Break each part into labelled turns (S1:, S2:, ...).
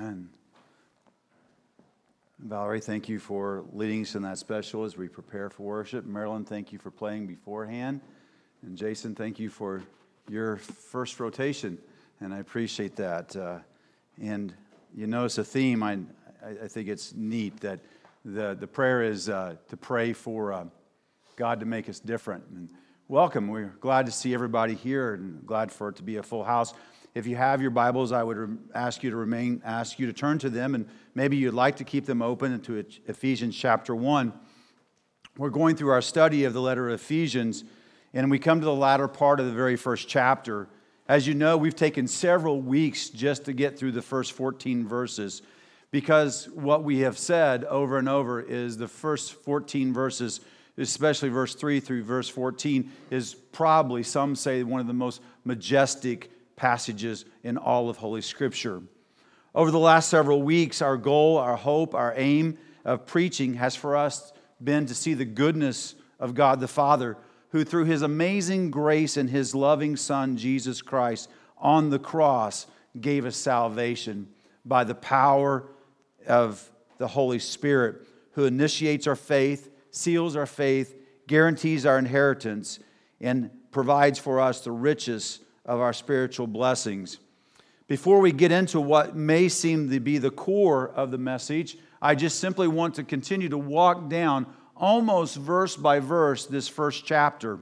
S1: Amen. Valerie, thank you for leading us in that special as we prepare for worship. Marilyn, thank you for playing beforehand. And Jason, thank you for your first rotation, and I appreciate that. Uh, and you notice a theme, I, I think it's neat that the, the prayer is uh, to pray for uh, God to make us different. And welcome. We're glad to see everybody here and glad for it to be a full house. If you have your Bibles, I would ask you to remain, ask you to turn to them, and maybe you'd like to keep them open to Ephesians chapter 1. We're going through our study of the letter of Ephesians, and we come to the latter part of the very first chapter. As you know, we've taken several weeks just to get through the first 14 verses because what we have said over and over is the first 14 verses, especially verse 3 through verse 14, is probably, some say, one of the most majestic passages in all of Holy Scripture. Over the last several weeks, our goal, our hope, our aim of preaching has for us been to see the goodness of God the Father, who through his amazing grace and his loving Son, Jesus Christ, on the cross gave us salvation by the power of the Holy Spirit, who initiates our faith, seals our faith, guarantees our inheritance, and provides for us the riches of our spiritual blessings. Before we get into what may seem to be the core of the message, I just simply want to continue to walk down almost verse by verse this first chapter.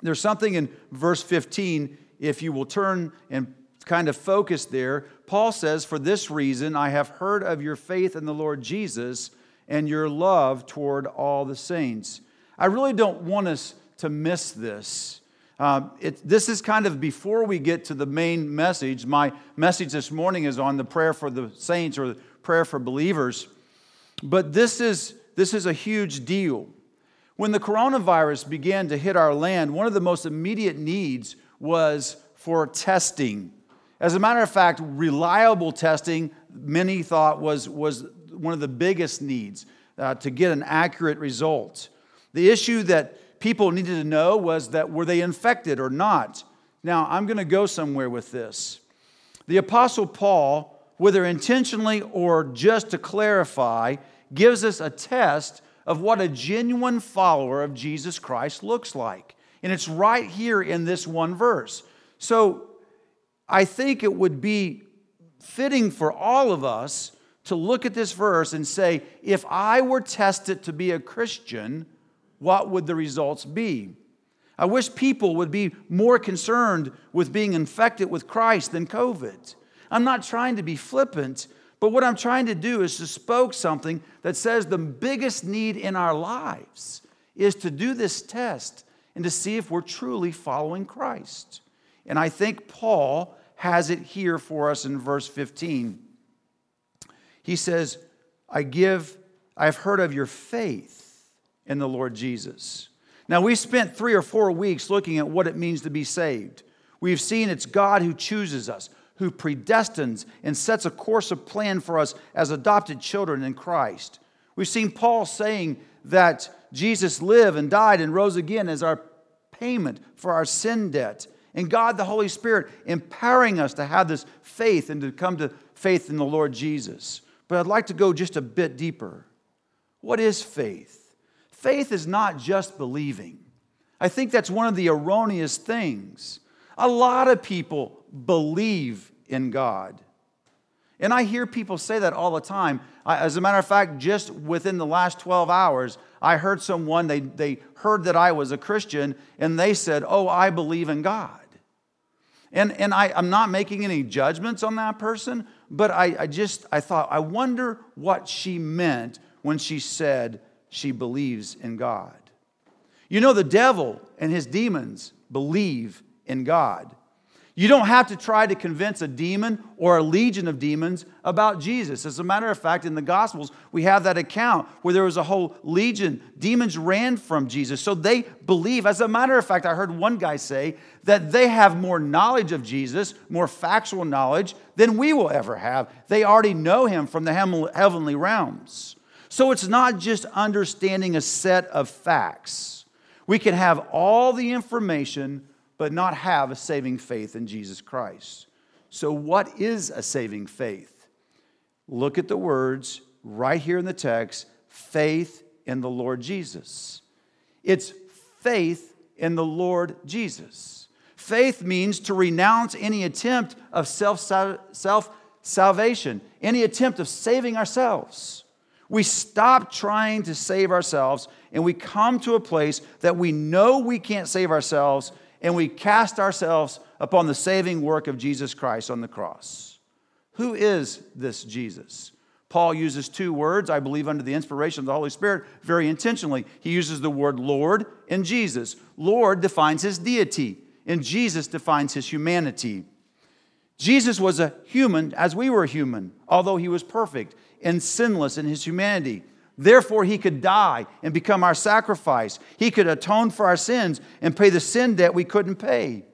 S1: There's something in verse 15, if you will turn and kind of focus there. Paul says, For this reason, I have heard of your faith in the Lord Jesus and your love toward all the saints. I really don't want us to miss this. Uh, it, this is kind of before we get to the main message. My message this morning is on the prayer for the saints or the prayer for believers. But this is, this is a huge deal. When the coronavirus began to hit our land, one of the most immediate needs was for testing. As a matter of fact, reliable testing, many thought was, was one of the biggest needs uh, to get an accurate result. The issue that people needed to know was that were they infected or not? Now, I'm going to go somewhere with this. The Apostle Paul, whether intentionally or just to clarify, gives us a test of what a genuine follower of Jesus Christ looks like. And it's right here in this one verse. So I think it would be fitting for all of us to look at this verse and say, if I were tested to be a Christian, what would the results be? I wish people would be more concerned with being infected with Christ than COVID. I'm not trying to be flippant, but what I'm trying to do is to spoke something that says the biggest need in our lives is to do this test and to see if we're truly following Christ. And I think Paul has it here for us in verse 15. He says, I give, I've heard of your faith in the Lord Jesus. Now, we spent three or four weeks looking at what it means to be saved. We've seen it's God who chooses us, who predestines and sets a course of plan for us as adopted children in Christ. We've seen Paul saying that Jesus lived and died and rose again as our payment for our sin debt. And God, the Holy Spirit, empowering us to have this faith and to come to faith in the Lord Jesus. But I'd like to go just a bit deeper. What is faith? Faith is not just believing. I think that's one of the erroneous things. A lot of people believe in God. And I hear people say that all the time. As a matter of fact, just within the last 12 hours, I heard someone, they, they heard that I was a Christian, and they said, Oh, I believe in God. And, and I, I'm not making any judgments on that person, but I, I just, I thought, I wonder what she meant when she said, she believes in God. You know, the devil and his demons believe in God. You don't have to try to convince a demon or a legion of demons about Jesus. As a matter of fact, in the Gospels, we have that account where there was a whole legion. Demons ran from Jesus. So they believe. As a matter of fact, I heard one guy say that they have more knowledge of Jesus, more factual knowledge, than we will ever have. They already know him from the heavenly realms. So it's not just understanding a set of facts. We can have all the information, but not have a saving faith in Jesus Christ. So, what is a saving faith? Look at the words right here in the text faith in the Lord Jesus. It's faith in the Lord Jesus. Faith means to renounce any attempt of self salvation, any attempt of saving ourselves. We stop trying to save ourselves and we come to a place that we know we can't save ourselves and we cast ourselves upon the saving work of Jesus Christ on the cross. Who is this Jesus? Paul uses two words, I believe, under the inspiration of the Holy Spirit very intentionally. He uses the word Lord and Jesus. Lord defines his deity, and Jesus defines his humanity. Jesus was a human as we were human, although he was perfect and sinless in his humanity. Therefore, he could die and become our sacrifice. He could atone for our sins and pay the sin debt we couldn't pay.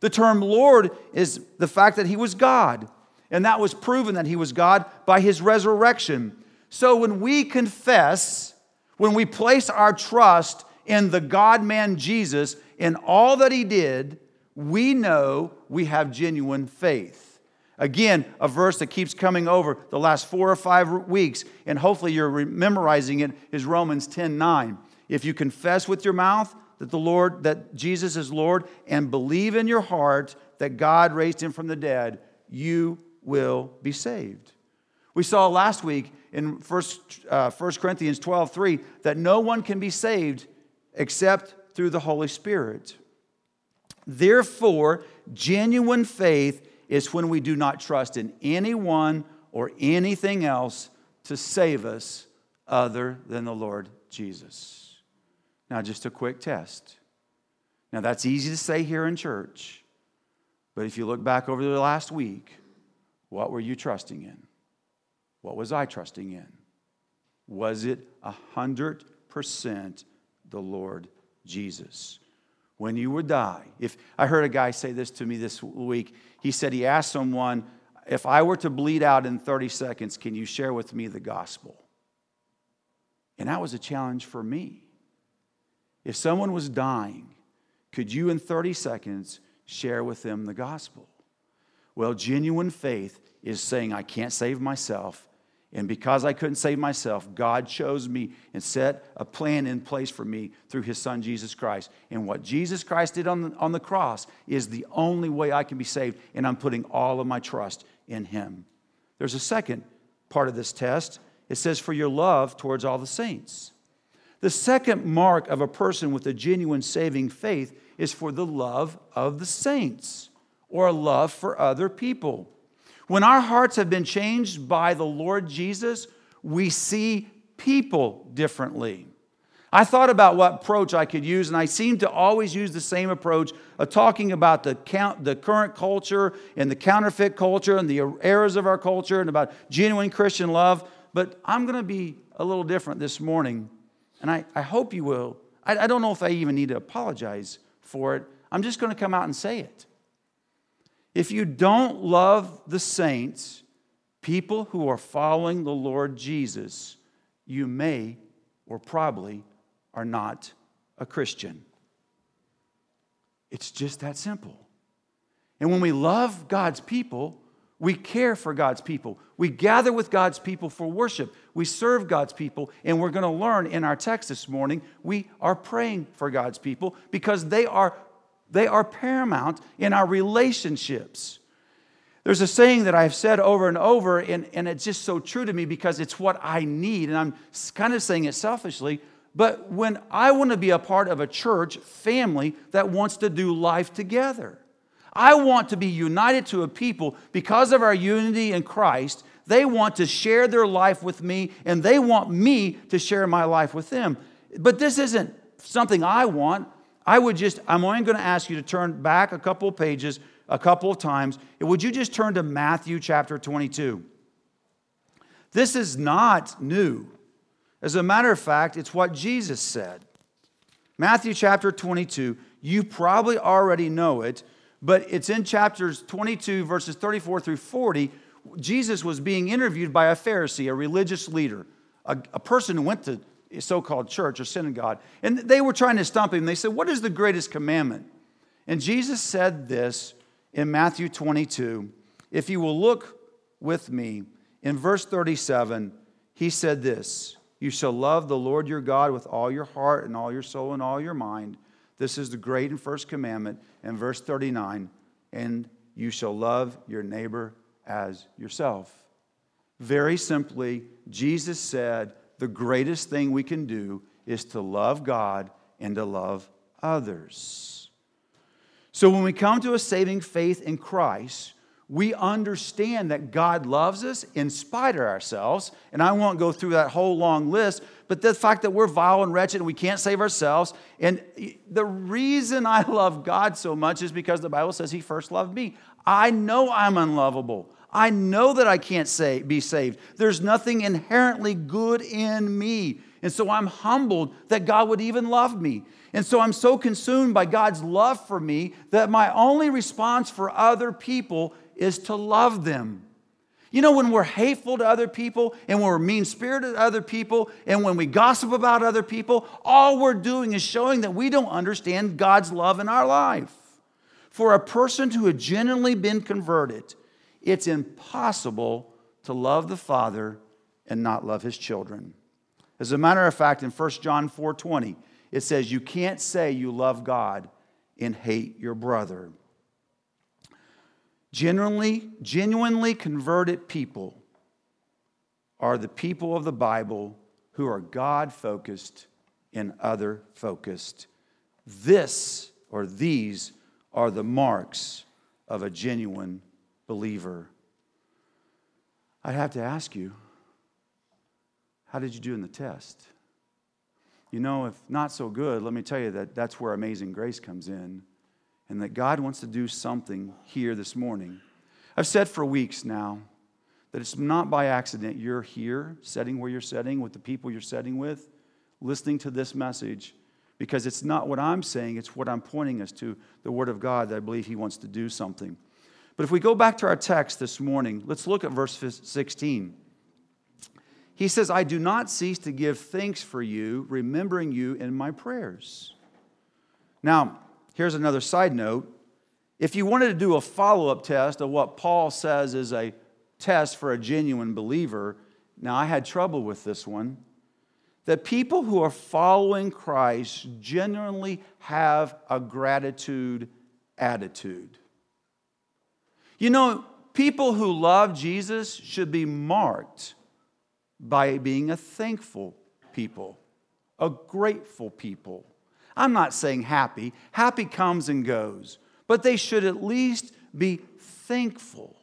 S1: The term Lord is the fact that he was God, and that was proven that he was God by his resurrection. So when we confess, when we place our trust in the God man Jesus, in all that he did, we know we have genuine faith. Again, a verse that keeps coming over the last four or five weeks, and hopefully you're memorizing it, is Romans 10 9. If you confess with your mouth that the Lord, that Jesus is Lord, and believe in your heart that God raised him from the dead, you will be saved. We saw last week in 1, uh, 1 Corinthians 12 3 that no one can be saved except through the Holy Spirit. Therefore, genuine faith is when we do not trust in anyone or anything else to save us other than the Lord Jesus. Now, just a quick test. Now, that's easy to say here in church, but if you look back over the last week, what were you trusting in? What was I trusting in? Was it 100% the Lord Jesus? When you would die. If I heard a guy say this to me this week, he said he asked someone, if I were to bleed out in 30 seconds, can you share with me the gospel? And that was a challenge for me. If someone was dying, could you in 30 seconds share with them the gospel? Well, genuine faith is saying, I can't save myself. And because I couldn't save myself, God chose me and set a plan in place for me through his son, Jesus Christ. And what Jesus Christ did on the, on the cross is the only way I can be saved. And I'm putting all of my trust in him. There's a second part of this test it says, For your love towards all the saints. The second mark of a person with a genuine saving faith is for the love of the saints or a love for other people. When our hearts have been changed by the Lord Jesus, we see people differently. I thought about what approach I could use, and I seem to always use the same approach of talking about the, count, the current culture and the counterfeit culture and the errors of our culture and about genuine Christian love. But I'm going to be a little different this morning, and I, I hope you will. I, I don't know if I even need to apologize for it. I'm just going to come out and say it. If you don't love the saints, people who are following the Lord Jesus, you may or probably are not a Christian. It's just that simple. And when we love God's people, we care for God's people. We gather with God's people for worship. We serve God's people. And we're going to learn in our text this morning, we are praying for God's people because they are they are paramount in our relationships. There's a saying that I've said over and over, and, and it's just so true to me because it's what I need. And I'm kind of saying it selfishly, but when I want to be a part of a church family that wants to do life together, I want to be united to a people because of our unity in Christ. They want to share their life with me, and they want me to share my life with them. But this isn't something I want. I would just, I'm only going to ask you to turn back a couple of pages a couple of times. Would you just turn to Matthew chapter 22? This is not new. As a matter of fact, it's what Jesus said. Matthew chapter 22, you probably already know it, but it's in chapters 22, verses 34 through 40. Jesus was being interviewed by a Pharisee, a religious leader, a, a person who went to so called church or synagogue. And they were trying to stump him. They said, What is the greatest commandment? And Jesus said this in Matthew 22 If you will look with me In verse 37, he said this You shall love the Lord your God with all your heart and all your soul and all your mind. This is the great and first commandment. In verse 39, and you shall love your neighbor as yourself. Very simply, Jesus said the greatest thing we can do is to love God and to love others. So when we come to a saving faith in Christ, we understand that God loves us in spite of ourselves. And I won't go through that whole long list, but the fact that we're vile and wretched and we can't save ourselves. And the reason I love God so much is because the Bible says He first loved me. I know I'm unlovable. I know that I can't say, be saved. There's nothing inherently good in me. And so I'm humbled that God would even love me. And so I'm so consumed by God's love for me that my only response for other people is to love them. You know, when we're hateful to other people and when we're mean spirited to other people and when we gossip about other people, all we're doing is showing that we don't understand God's love in our life. For a person who had genuinely been converted, it's impossible to love the Father and not love his children. As a matter of fact, in 1 John 4:20, it says you can't say you love God and hate your brother. Genuinely, genuinely converted people are the people of the Bible who are God focused and other focused. This or these are the marks of a genuine believer. I'd have to ask you, how did you do in the test? You know, if not so good, let me tell you that that's where amazing grace comes in and that God wants to do something here this morning. I've said for weeks now that it's not by accident you're here, setting where you're setting, with the people you're setting with, listening to this message, because it's not what I'm saying, it's what I'm pointing us to, the Word of God, that I believe He wants to do something. But if we go back to our text this morning, let's look at verse 16. He says, I do not cease to give thanks for you, remembering you in my prayers. Now, Here's another side note. If you wanted to do a follow up test of what Paul says is a test for a genuine believer, now I had trouble with this one, that people who are following Christ genuinely have a gratitude attitude. You know, people who love Jesus should be marked by being a thankful people, a grateful people. I'm not saying happy, happy comes and goes, but they should at least be thankful.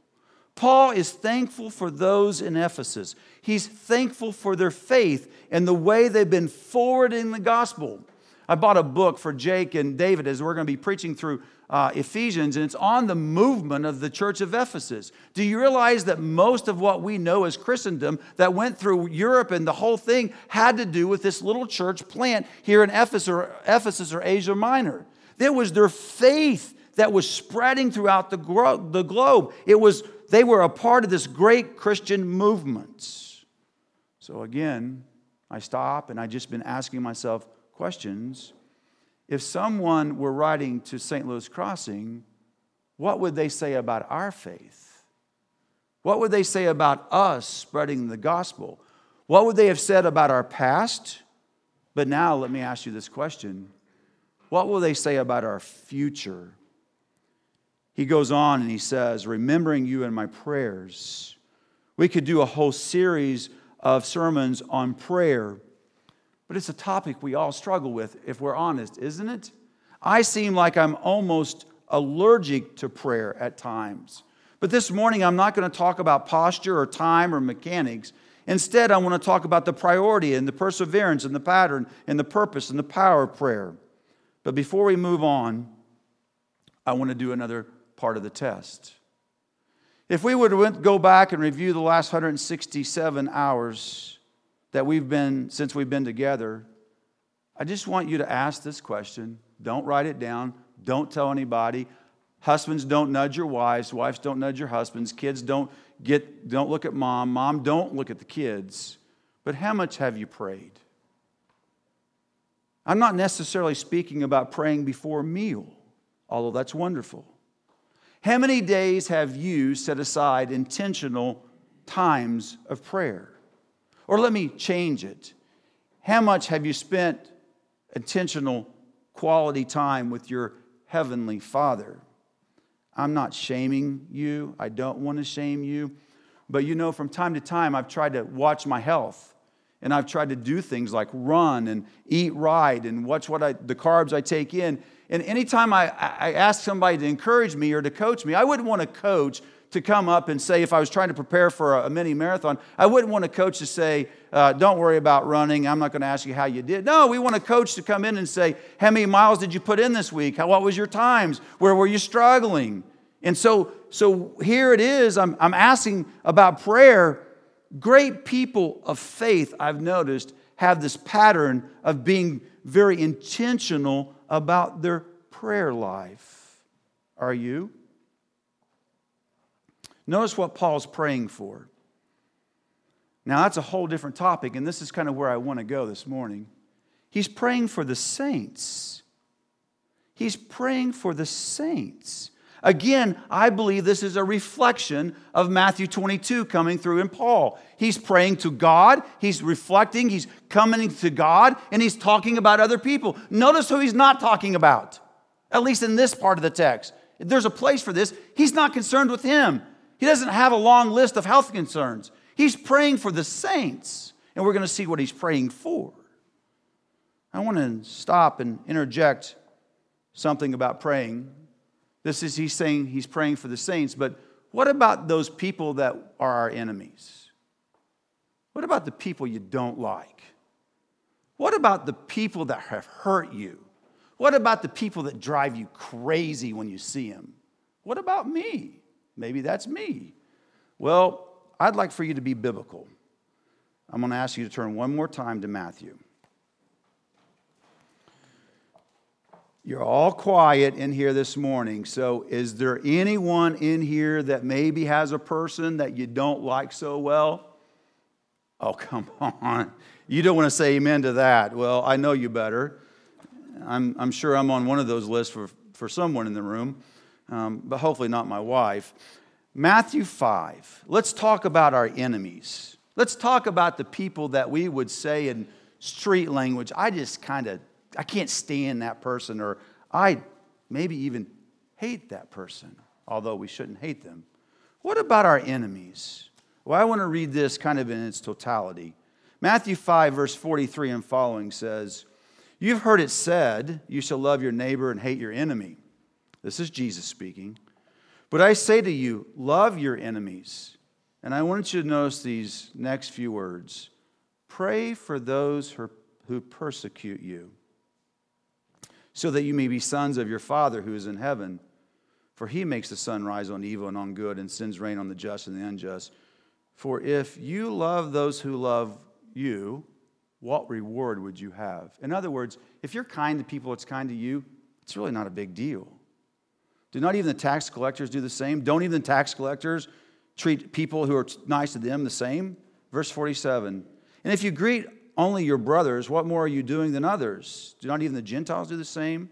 S1: Paul is thankful for those in Ephesus. He's thankful for their faith and the way they've been forwarding the gospel. I bought a book for Jake and David as we're going to be preaching through uh, Ephesians, and it's on the movement of the church of Ephesus. Do you realize that most of what we know as Christendom that went through Europe and the whole thing had to do with this little church plant here in Ephesus or, Ephesus or Asia Minor? There was their faith that was spreading throughout the, gro- the globe. It was, they were a part of this great Christian movement. So again, I stop and I've just been asking myself questions if someone were writing to St. Louis Crossing, what would they say about our faith? What would they say about us spreading the gospel? What would they have said about our past? But now let me ask you this question What will they say about our future? He goes on and he says, Remembering you in my prayers. We could do a whole series of sermons on prayer. But it's a topic we all struggle with, if we're honest, isn't it? I seem like I'm almost allergic to prayer at times. But this morning, I'm not going to talk about posture or time or mechanics. Instead, I want to talk about the priority and the perseverance and the pattern and the purpose and the power of prayer. But before we move on, I want to do another part of the test. If we to go back and review the last 167 hours, that we've been since we've been together, I just want you to ask this question. Don't write it down. Don't tell anybody. Husbands don't nudge your wives. Wives don't nudge your husbands. Kids don't get don't look at mom. Mom don't look at the kids. But how much have you prayed? I'm not necessarily speaking about praying before meal, although that's wonderful. How many days have you set aside intentional times of prayer? Or let me change it. How much have you spent intentional quality time with your heavenly Father? I'm not shaming you. I don't want to shame you. But you know, from time to time, I've tried to watch my health. And I've tried to do things like run and eat right and watch what I, the carbs I take in. And anytime I, I ask somebody to encourage me or to coach me, I wouldn't want to coach to come up and say, if I was trying to prepare for a, mini marathon, I wouldn't want a coach to say, uh, don't worry about running. I'm not going to ask you how you did. No, we want a coach to come in and say, how many miles did you put in this week? How, what was your times? Where were you struggling? And so, so here it is. I'm, I'm asking about prayer. Great people of faith, I've noticed, have this pattern of being very intentional about their prayer life. Are you? Notice what Paul's praying for. Now, that's a whole different topic, and this is kind of where I want to go this morning. He's praying for the saints. He's praying for the saints. Again, I believe this is a reflection of Matthew 22 coming through in Paul. He's praying to God, he's reflecting, he's coming to God, and he's talking about other people. Notice who he's not talking about, at least in this part of the text. There's a place for this. He's not concerned with him, he doesn't have a long list of health concerns. He's praying for the saints, and we're going to see what he's praying for. I want to stop and interject something about praying this is, he's saying he's praying for the saints, but what about those people that are our enemies? What about the people you don't like? What about the people that have hurt you? What about the people that drive you crazy when you see them? What about me? Maybe that's me. Well, I'd like for you to be biblical. I'm going to ask you to turn one more time to Matthew. You're all quiet in here this morning. So, is there anyone in here that maybe has a person that you don't like so well? Oh, come on. You don't want to say amen to that. Well, I know you better. I'm, I'm sure I'm on one of those lists for, for someone in the room, um, but hopefully not my wife. Matthew 5. Let's talk about our enemies. Let's talk about the people that we would say in street language, I just kind of I can't stand that person, or I maybe even hate that person, although we shouldn't hate them. What about our enemies? Well, I want to read this kind of in its totality. Matthew 5, verse 43 and following says, You've heard it said, You shall love your neighbor and hate your enemy. This is Jesus speaking. But I say to you, love your enemies. And I want you to notice these next few words Pray for those who persecute you so that you may be sons of your Father who is in heaven. For he makes the sun rise on evil and on good, and sends rain on the just and the unjust. For if you love those who love you, what reward would you have? In other words, if you're kind to people it's kind to you, it's really not a big deal. Do not even the tax collectors do the same? Don't even the tax collectors treat people who are nice to them the same? Verse 47 And if you greet only your brothers, what more are you doing than others? Do not even the Gentiles do the same?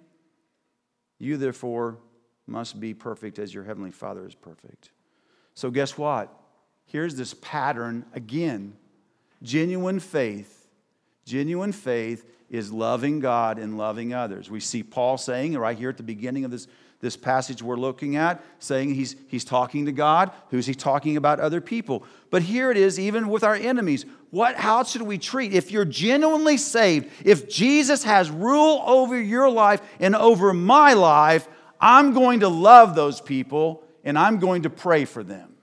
S1: You, therefore, must be perfect as your heavenly Father is perfect. So, guess what? Here's this pattern again genuine faith. Genuine faith is loving God and loving others. We see Paul saying right here at the beginning of this this passage we're looking at, saying he's, he's talking to God. Who's he talking about? Other people. But here it is, even with our enemies. What, how should we treat? If you're genuinely saved, if Jesus has rule over your life and over my life, I'm going to love those people and I'm going to pray for them.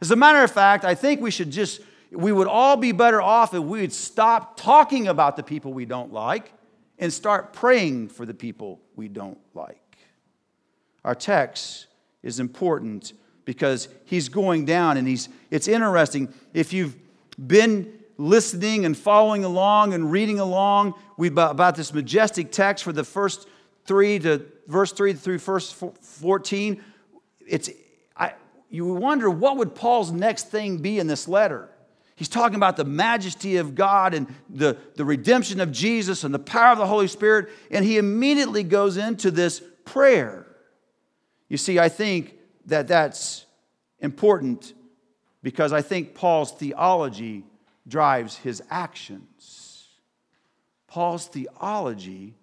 S1: As a matter of fact, I think we should just, we would all be better off if we would stop talking about the people we don't like and start praying for the people we don't like. Our text is important because he's going down and he's it's interesting if you've been listening and following along and reading along we about this majestic text for the first 3 to verse 3 through verse 14 it's I, you wonder what would Paul's next thing be in this letter He's talking about the majesty of God and the, the redemption of Jesus and the power of the Holy Spirit. And he immediately goes into this prayer. You see, I think that that's important because I think Paul's theology drives his actions. Paul's theology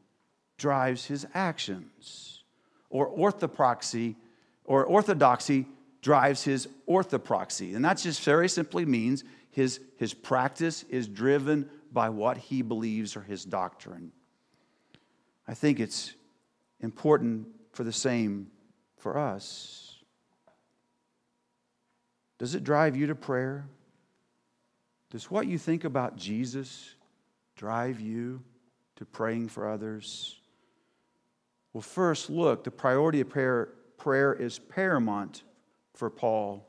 S1: drives his actions. Or orthopraxy or orthodoxy drives his orthopraxy. And that just very simply means his, his practice is driven by what he believes or his doctrine. I think it's important for the same for us. Does it drive you to prayer? Does what you think about Jesus drive you to praying for others? Well, first, look, the priority of prayer, prayer is paramount for Paul.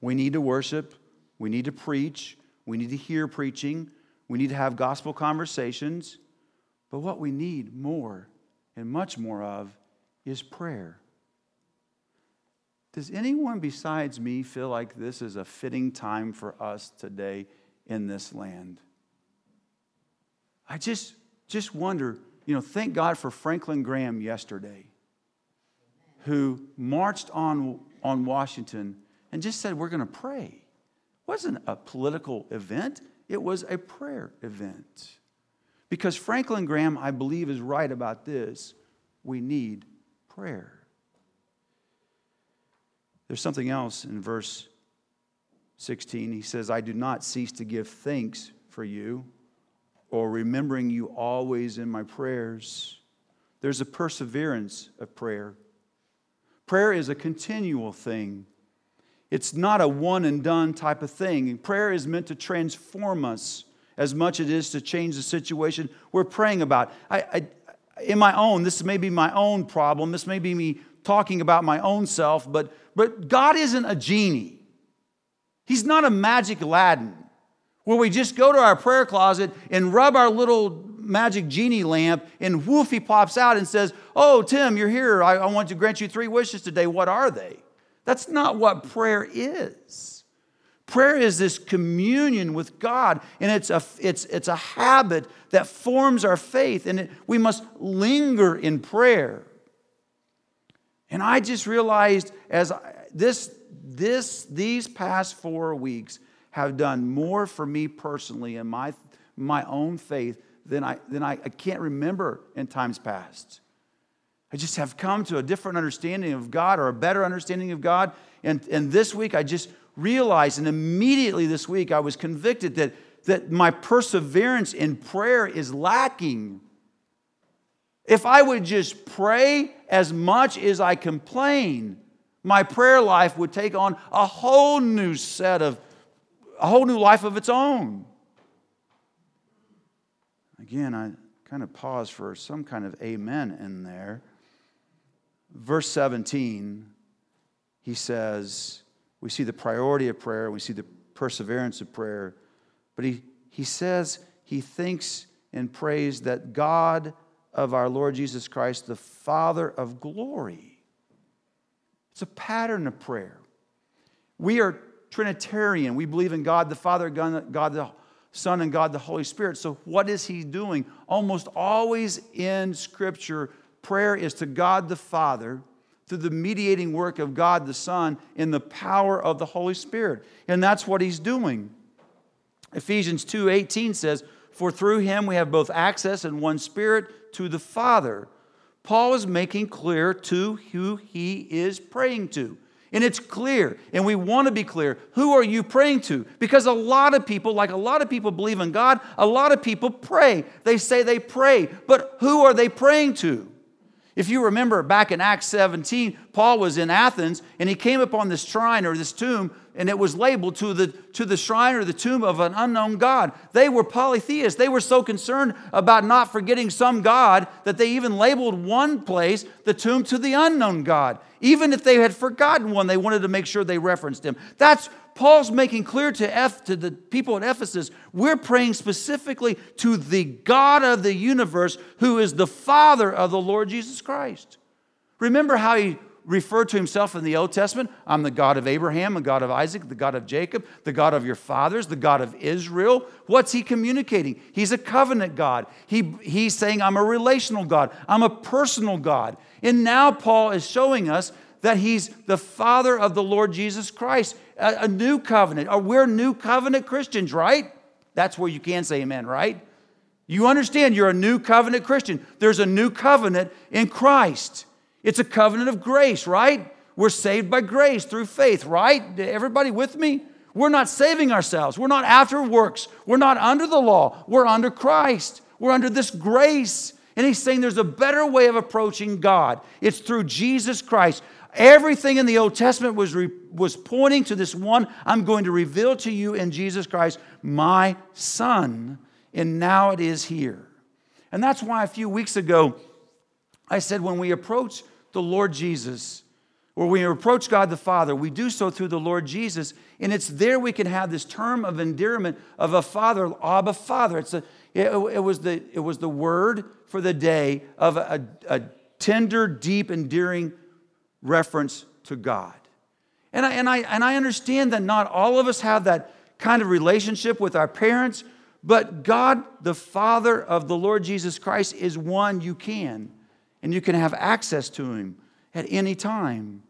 S1: We need to worship, we need to preach, we need to hear preaching, we need to have gospel conversations. But what we need more and much more of is prayer. Does anyone besides me feel like this is a fitting time for us today in this land? I just, just wonder, you know, thank God for Franklin Graham yesterday, who marched on, on Washington and just said, We're going to pray. It wasn't a political event, it was a prayer event. Because Franklin Graham, I believe, is right about this. We need prayer. There's something else in verse 16. He says, I do not cease to give thanks for you or remembering you always in my prayers. There's a perseverance of prayer. Prayer is a continual thing. It's not a one and done type of thing. Prayer is meant to transform us as much as it is to change the situation we're praying about. I, I, in my own, this may be my own problem. This may be me talking about my own self, but, but God isn't a genie. He's not a magic Aladdin where we just go to our prayer closet and rub our little magic genie lamp and woof, he pops out and says, Oh, Tim, you're here. I, I want to grant you three wishes today. What are they? That's not what prayer is. Prayer is this communion with God, and it's a, it's, it's a habit that forms our faith, and it, we must linger in prayer. And I just realized as I, this, this, these past four weeks have done more for me personally in my, my own faith than, I, than I, I can't remember in times past. I just have come to a different understanding of God or a better understanding of God. And, and this week, I just realized, and immediately this week, I was convicted that, that my perseverance in prayer is lacking. If I would just pray as much as I complain, my prayer life would take on a whole new set of, a whole new life of its own. Again, I kind of pause for some kind of amen in there. Verse 17, he says, we see the priority of prayer, we see the perseverance of prayer. But he, he says he thinks and prays that God of our Lord Jesus Christ, the Father of glory. It's a pattern of prayer. We are Trinitarian. We believe in God the Father, God, the Son, and God the Holy Spirit. So, what is He doing? Almost always in Scripture, prayer is to God the Father through the mediating work of God the Son in the power of the Holy Spirit. And that's what he's doing. Ephesians 2:18 says, "For through him we have both access in one spirit to the Father." Paul is making clear to who he is praying to. And it's clear, and we want to be clear. Who are you praying to? Because a lot of people, like a lot of people believe in God, a lot of people pray. They say they pray, but who are they praying to? If you remember back in Acts 17, Paul was in Athens and he came upon this shrine or this tomb and it was labeled to the, to the shrine or the tomb of an unknown God. They were polytheists. They were so concerned about not forgetting some God that they even labeled one place, the tomb, to the unknown God. Even if they had forgotten one, they wanted to make sure they referenced him. That's Paul's making clear to, F, to the people in Ephesus, we're praying specifically to the God of the universe who is the Father of the Lord Jesus Christ. Remember how he referred to himself in the Old Testament? I'm the God of Abraham, the God of Isaac, the God of Jacob, the God of your fathers, the God of Israel. What's he communicating? He's a covenant God. He, he's saying, I'm a relational God, I'm a personal God. And now Paul is showing us that he's the Father of the Lord Jesus Christ. A, a new covenant. Or we're new covenant Christians, right? That's where you can say amen, right? You understand you're a new covenant Christian. There's a new covenant in Christ. It's a covenant of grace, right? We're saved by grace through faith, right? Everybody with me? We're not saving ourselves. We're not after works. We're not under the law. We're under Christ. We're under this grace. And he's saying there's a better way of approaching God. It's through Jesus Christ. Everything in the Old Testament was, re, was pointing to this one I'm going to reveal to you in Jesus Christ, my Son. And now it is here. And that's why a few weeks ago I said when we approach the Lord Jesus, or we approach God the Father, we do so through the Lord Jesus. And it's there we can have this term of endearment of a father, Abba Father. It's a, it, it was the, it was the word for the day of a, a tender, deep, endearing reference to God. And I, and, I, and I understand that not all of us have that kind of relationship with our parents, but God, the Father of the Lord Jesus Christ, is one you can, and you can have access to Him at any time.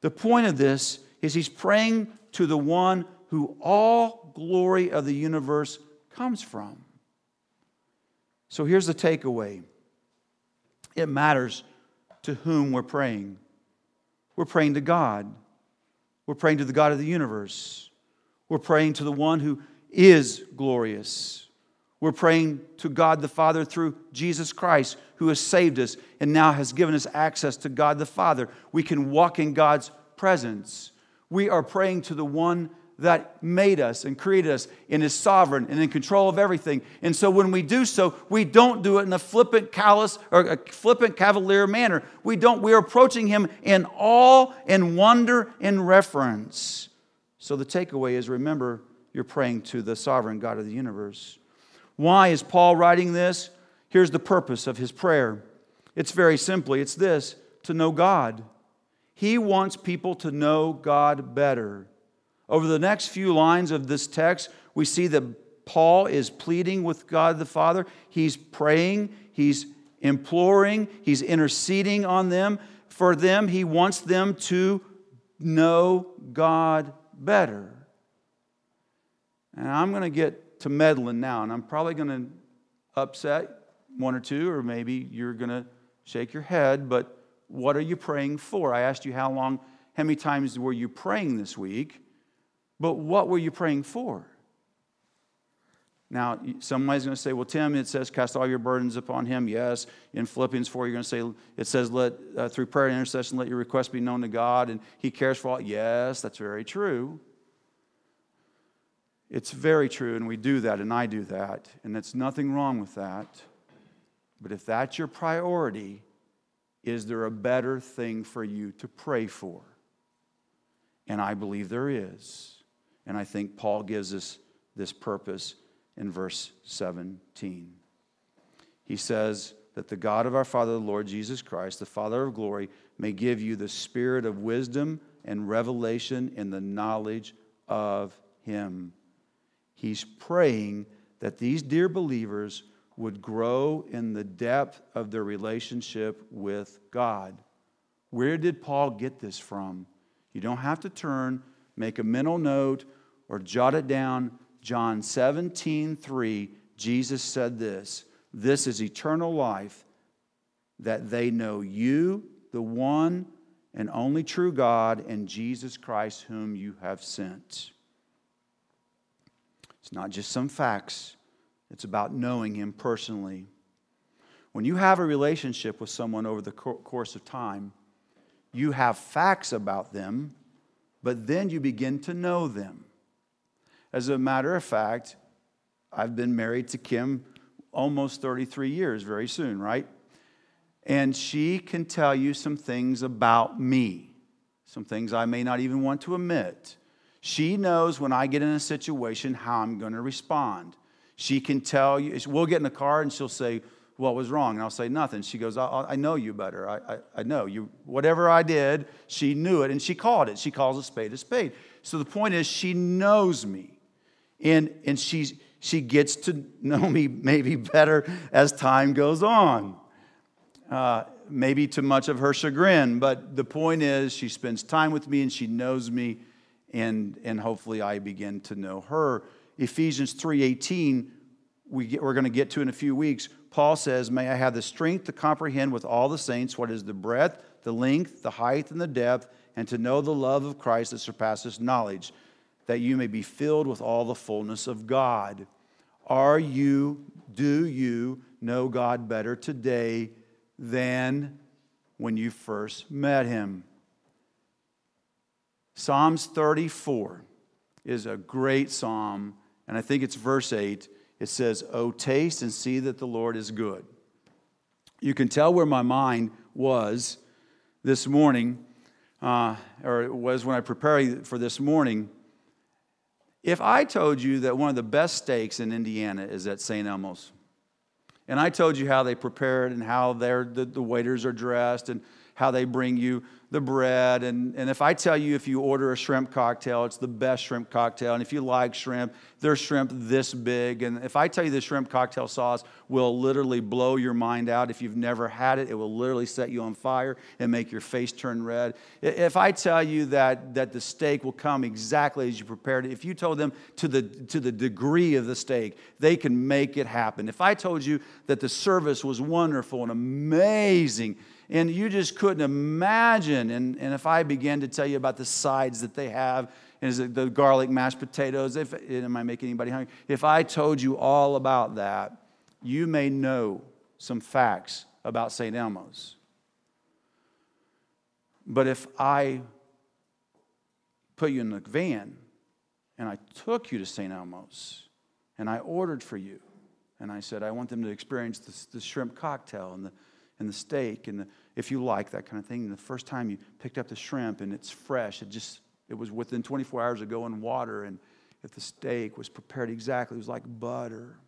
S1: The point of this is He's praying to the one who all glory of the universe comes from. So here's the takeaway it matters to whom we're praying. We're praying to God. We're praying to the God of the universe. We're praying to the one who is glorious. We're praying to God the Father through Jesus Christ, who has saved us and now has given us access to God the Father. We can walk in God's presence. We are praying to the one that made us and created us and is sovereign and in control of everything. And so when we do so, we don't do it in a flippant, callous, or a flippant, cavalier manner. We don't. We are approaching Him in awe and wonder and reverence. So the takeaway is remember, you're praying to the sovereign God of the universe. Why is Paul writing this? Here's the purpose of his prayer. It's very simply it's this to know God. He wants people to know God better. Over the next few lines of this text, we see that Paul is pleading with God the Father. He's praying, he's imploring, he's interceding on them. For them, he wants them to know God better. And I'm going to get to meddling now, and I'm probably going to upset one or two, or maybe you're going to shake your head, but what are you praying for? I asked you how long, how many times were you praying this week? But what were you praying for? Now, somebody's going to say, well, Tim, it says, cast all your burdens upon him. Yes. In Philippians 4, you're going to say, it says, let, uh, through prayer and intercession, let your requests be known to God, and he cares for all. Yes, that's very true. It's very true, and we do that, and I do that, and there's nothing wrong with that. But if that's your priority, is there a better thing for you to pray for? And I believe there is. And I think Paul gives us this purpose in verse 17. He says that the God of our Father, the Lord Jesus Christ, the Father of glory, may give you the spirit of wisdom and revelation in the knowledge of Him. He's praying that these dear believers would grow in the depth of their relationship with God. Where did Paul get this from? You don't have to turn, make a mental note, or jot it down. John 17, 3, Jesus said this This is eternal life, that they know you, the one and only true God, and Jesus Christ, whom you have sent. It's not just some facts, it's about knowing Him personally. When you have a relationship with someone over the course of time, you have facts about them, but then you begin to know them. As a matter of fact, I've been married to Kim almost 33 years very soon, right? And she can tell you some things about me, some things I may not even want to admit. She knows when I get in a situation how I'm going to respond. She can tell you, we'll get in the car and she'll say, What was wrong? And I'll say, Nothing. She goes, I, I know you better. I, I, I know you. Whatever I did, she knew it and she called it. She calls a spade a spade. So the point is, she knows me. And, and she's, she gets to know me maybe better as time goes on. Uh, maybe to much of her chagrin, but the point is, she spends time with me and she knows me, and, and hopefully I begin to know her. Ephesians 3:18, we get, we're going to get to in a few weeks. Paul says, May I have the strength to comprehend with all the saints what is the breadth, the length, the height, and the depth, and to know the love of Christ that surpasses knowledge, that you may be filled with all the fullness of God. Are you, do you know God better today than when you first met him? Psalms 34 is a great psalm, and I think it's verse 8. It says, Oh, taste and see that the Lord is good. You can tell where my mind was this morning, uh, or it was when I prepared for this morning. If I told you that one of the best steaks in Indiana is at St. Elmo's, and I told you how they prepare it and how the, the waiters are dressed and how they bring you the bread. And, and if I tell you if you order a shrimp cocktail, it's the best shrimp cocktail. And if you like shrimp, there's shrimp this big. And if I tell you the shrimp cocktail sauce will literally blow your mind out, if you've never had it, it will literally set you on fire and make your face turn red. If I tell you that, that the steak will come exactly as you prepared it, if you told them to the, to the degree of the steak, they can make it happen. If I told you that the service was wonderful and amazing, and you just couldn't imagine. And, and if I began to tell you about the sides that they have, is it the garlic mashed potatoes? If, am I making anybody hungry? If I told you all about that, you may know some facts about St. Elmo's. But if I put you in the van and I took you to St. Elmo's and I ordered for you, and I said, I want them to experience the, the shrimp cocktail and the and the steak and the, if you like that kind of thing. And the first time you picked up the shrimp and it's fresh, it just it was within 24 hours of going water. And if the steak was prepared exactly, it was like butter.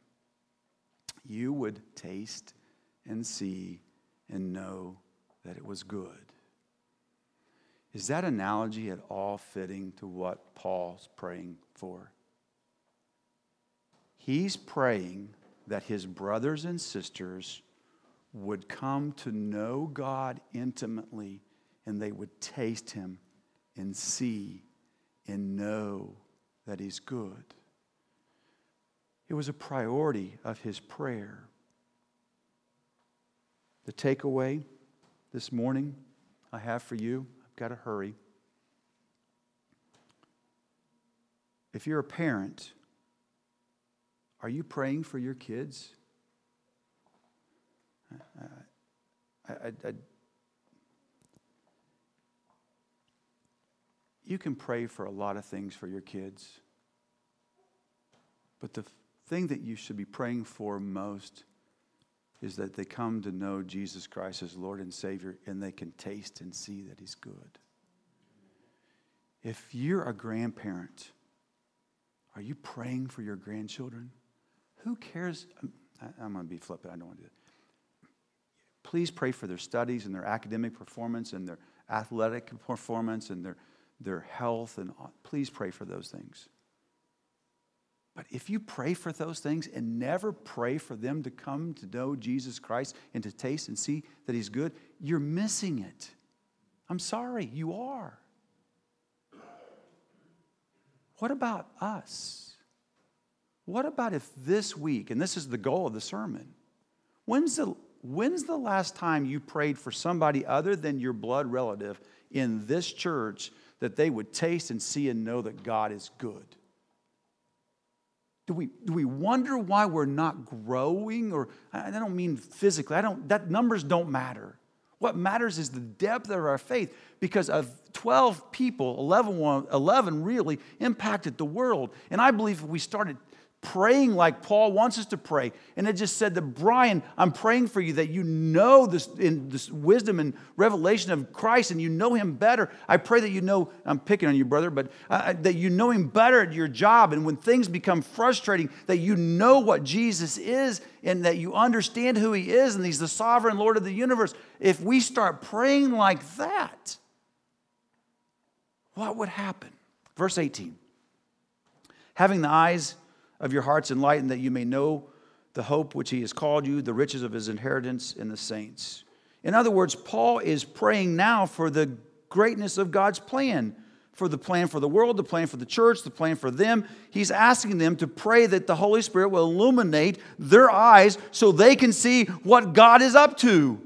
S1: You would taste and see and know that it was good. Is that analogy at all fitting to what Paul's praying for? He's praying that his brothers and sisters would come to know God intimately and they would taste Him and see and know that He's good. It was a priority of his prayer. The takeaway this morning I have for you, I've got to hurry. If you're a parent, are you praying for your kids? I, I, I, you can pray for a lot of things for your kids, but the thing that you should be praying for most is that they come to know Jesus Christ as Lord and Savior and they can taste and see that He's good. If you're a grandparent, are you praying for your grandchildren? Who cares? I'm, I'm going to be flippant. I don't want to do it. Please pray for their studies and their academic performance and their athletic performance and their, their health. And please pray for those things. But if you pray for those things and never pray for them to come to know Jesus Christ and to taste and see that He's good, you're missing it. I'm sorry, you are. What about us? What about if this week, and this is the goal of the sermon, when's the when's the last time you prayed for somebody other than your blood relative in this church that they would taste and see and know that God is good? Do we, do we wonder why we're not growing? Or I don't mean physically, I don't, that numbers don't matter. What matters is the depth of our faith because of 12 people, 11, 11 really impacted the world. And I believe if we started praying like Paul wants us to pray. And it just said that, Brian, I'm praying for you that you know this, in this wisdom and revelation of Christ and you know him better. I pray that you know, I'm picking on you, brother, but uh, that you know him better at your job. And when things become frustrating, that you know what Jesus is and that you understand who he is and he's the sovereign Lord of the universe. If we start praying like that, what would happen? Verse 18. Having the eyes of your hearts enlightened, that you may know the hope which he has called you, the riches of his inheritance in the saints. In other words, Paul is praying now for the greatness of God's plan for the plan for the world, the plan for the church, the plan for them. He's asking them to pray that the Holy Spirit will illuminate their eyes so they can see what God is up to.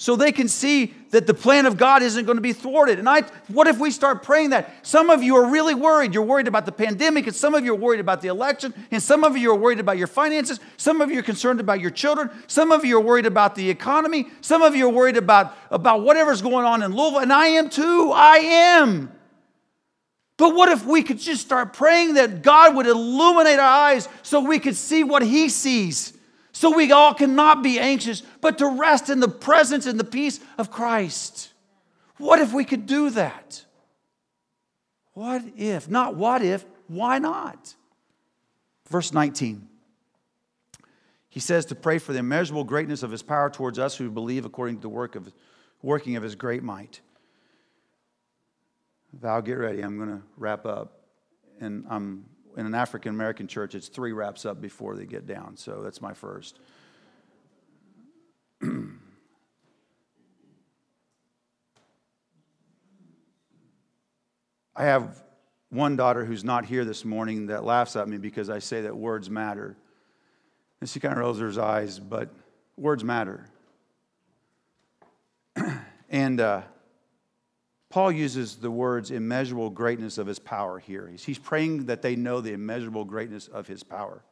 S1: So they can see that the plan of God isn't going to be thwarted. And I what if we start praying that? Some of you are really worried. You're worried about the pandemic, and some of you are worried about the election, and some of you are worried about your finances, some of you are concerned about your children, some of you are worried about the economy, some of you are worried about, about whatever's going on in Louisville, and I am too. I am. But what if we could just start praying that God would illuminate our eyes so we could see what He sees? So we all cannot be anxious, but to rest in the presence and the peace of Christ. What if we could do that? What if? Not what if, why not? Verse 19. He says to pray for the immeasurable greatness of his power towards us who believe according to the work of, working of his great might. Val, get ready. I'm going to wrap up. And I'm in an African American church, it's three wraps up before they get down. So that's my first. I have one daughter who's not here this morning that laughs at me because I say that words matter. And she kind of rolls her eyes, but words matter. and uh, Paul uses the words immeasurable greatness of his power here. He's praying that they know the immeasurable greatness of his power.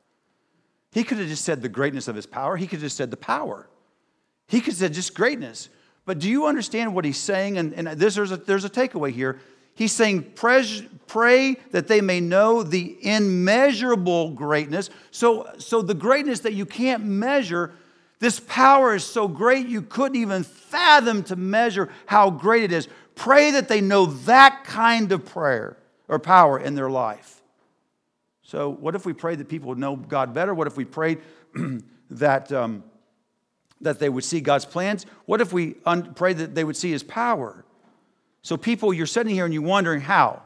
S1: He could have just said the greatness of his power, he could have just said the power. He could have said just greatness. But do you understand what he's saying? And, and this, there's, a, there's a takeaway here. He's saying, pray, pray that they may know the immeasurable greatness. So, so the greatness that you can't measure, this power is so great you couldn't even fathom to measure how great it is. Pray that they know that kind of prayer or power in their life. So, what if we prayed that people would know God better? What if we prayed that, um, that they would see God's plans? What if we un- prayed that they would see His power? So, people, you're sitting here and you're wondering how.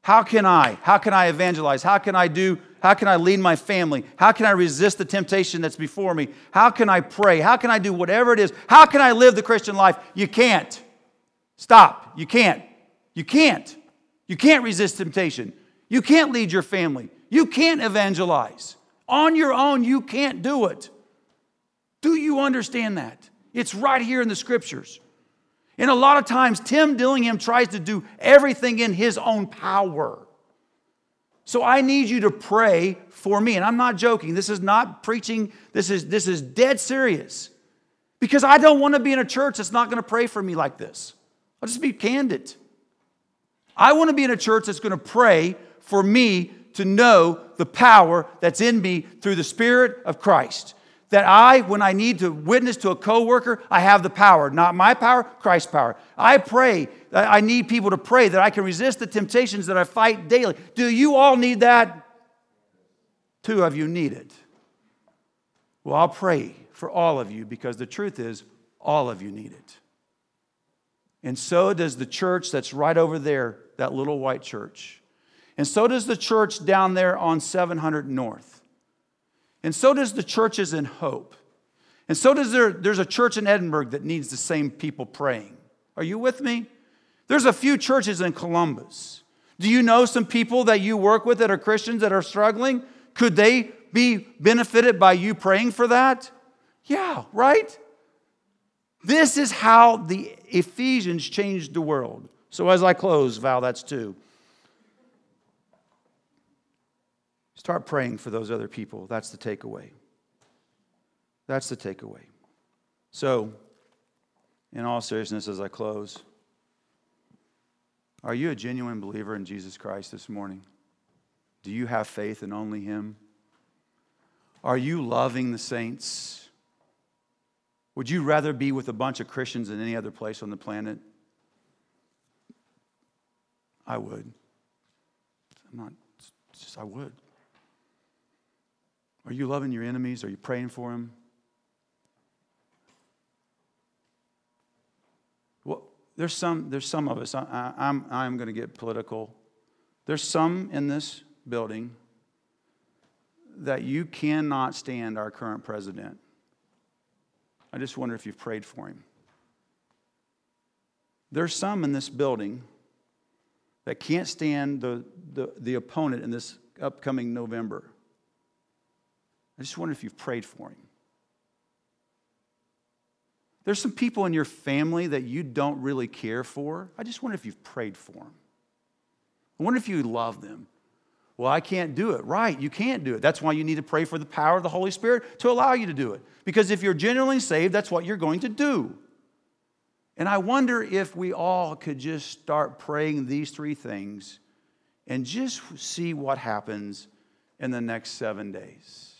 S1: How can I? How can I evangelize? How can I do? How can I lead my family? How can I resist the temptation that's before me? How can I pray? How can I do whatever it is? How can I live the Christian life? You can't. Stop. You can't. You can't. You can't resist temptation. You can't lead your family. You can't evangelize. On your own, you can't do it. Do you understand that? It's right here in the scriptures. And a lot of times, Tim Dillingham tries to do everything in his own power. So I need you to pray for me. And I'm not joking. This is not preaching, this is, this is dead serious. Because I don't want to be in a church that's not going to pray for me like this. I'll just be candid. I want to be in a church that's going to pray for me to know the power that's in me through the Spirit of Christ. That I, when I need to witness to a coworker, I have the power. Not my power, Christ's power. I pray, I need people to pray that I can resist the temptations that I fight daily. Do you all need that? Two of you need it. Well, I'll pray for all of you because the truth is, all of you need it. And so does the church that's right over there, that little white church. And so does the church down there on 700 North. And so does the churches in Hope. And so does there, there's a church in Edinburgh that needs the same people praying. Are you with me? There's a few churches in Columbus. Do you know some people that you work with that are Christians that are struggling? Could they be benefited by you praying for that? Yeah, right? This is how the Ephesians changed the world. So as I close, Val, that's two. Start praying for those other people. That's the takeaway. That's the takeaway. So, in all seriousness, as I close, are you a genuine believer in Jesus Christ this morning? Do you have faith in only Him? Are you loving the saints? Would you rather be with a bunch of Christians than any other place on the planet? I would. I'm not, just I would. Are you loving your enemies? Are you praying for them? Well, there's some, there's some of us, I, I'm, I'm going to get political. There's some in this building that you cannot stand our current president. I just wonder if you've prayed for him. There's some in this building that can't stand the, the, the opponent in this upcoming November. I just wonder if you've prayed for him. There's some people in your family that you don't really care for. I just wonder if you've prayed for them. I wonder if you love them. Well, I can't do it. Right, you can't do it. That's why you need to pray for the power of the Holy Spirit to allow you to do it. Because if you're genuinely saved, that's what you're going to do. And I wonder if we all could just start praying these three things and just see what happens in the next seven days.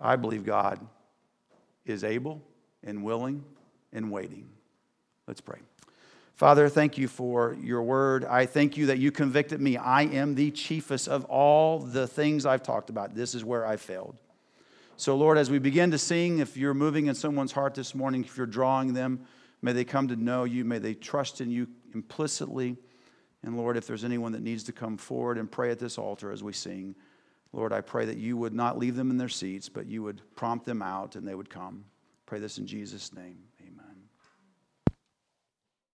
S1: I believe God is able and willing and waiting. Let's pray. Father, thank you for your word. I thank you that you convicted me. I am the chiefest of all the things I've talked about. This is where I failed. So, Lord, as we begin to sing, if you're moving in someone's heart this morning, if you're drawing them, may they come to know you. May they trust in you implicitly. And Lord, if there's anyone that needs to come forward and pray at this altar as we sing, Lord, I pray that you would not leave them in their seats, but you would prompt them out and they would come. Pray this in Jesus' name.